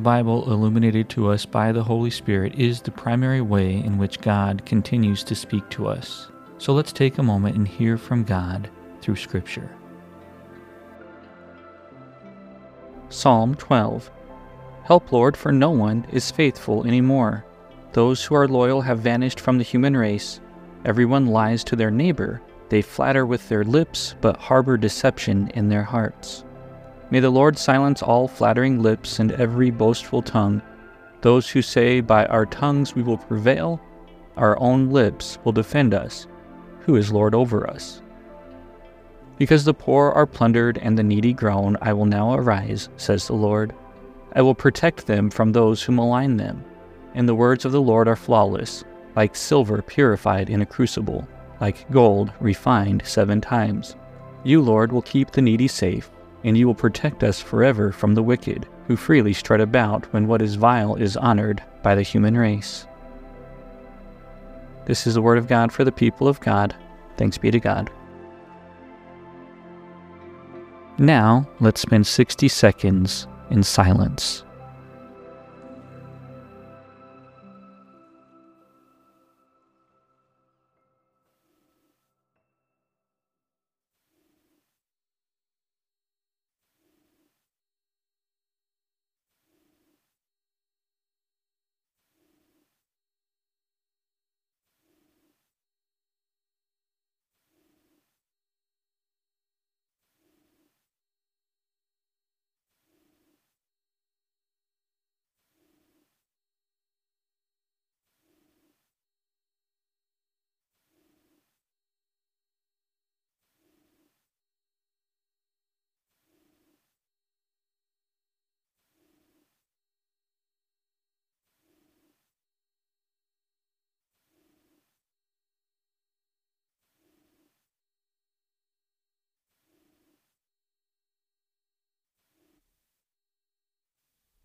The Bible, illuminated to us by the Holy Spirit, is the primary way in which God continues to speak to us. So let's take a moment and hear from God through Scripture. Psalm 12 Help, Lord, for no one is faithful anymore. Those who are loyal have vanished from the human race. Everyone lies to their neighbor. They flatter with their lips, but harbor deception in their hearts. May the Lord silence all flattering lips and every boastful tongue. Those who say, By our tongues we will prevail, our own lips will defend us. Who is Lord over us? Because the poor are plundered and the needy groan, I will now arise, says the Lord. I will protect them from those who malign them. And the words of the Lord are flawless, like silver purified in a crucible, like gold refined seven times. You, Lord, will keep the needy safe, and you will protect us forever from the wicked, who freely strut about when what is vile is honored by the human race. This is the word of God for the people of God. Thanks be to God. Now, let's spend 60 seconds in silence.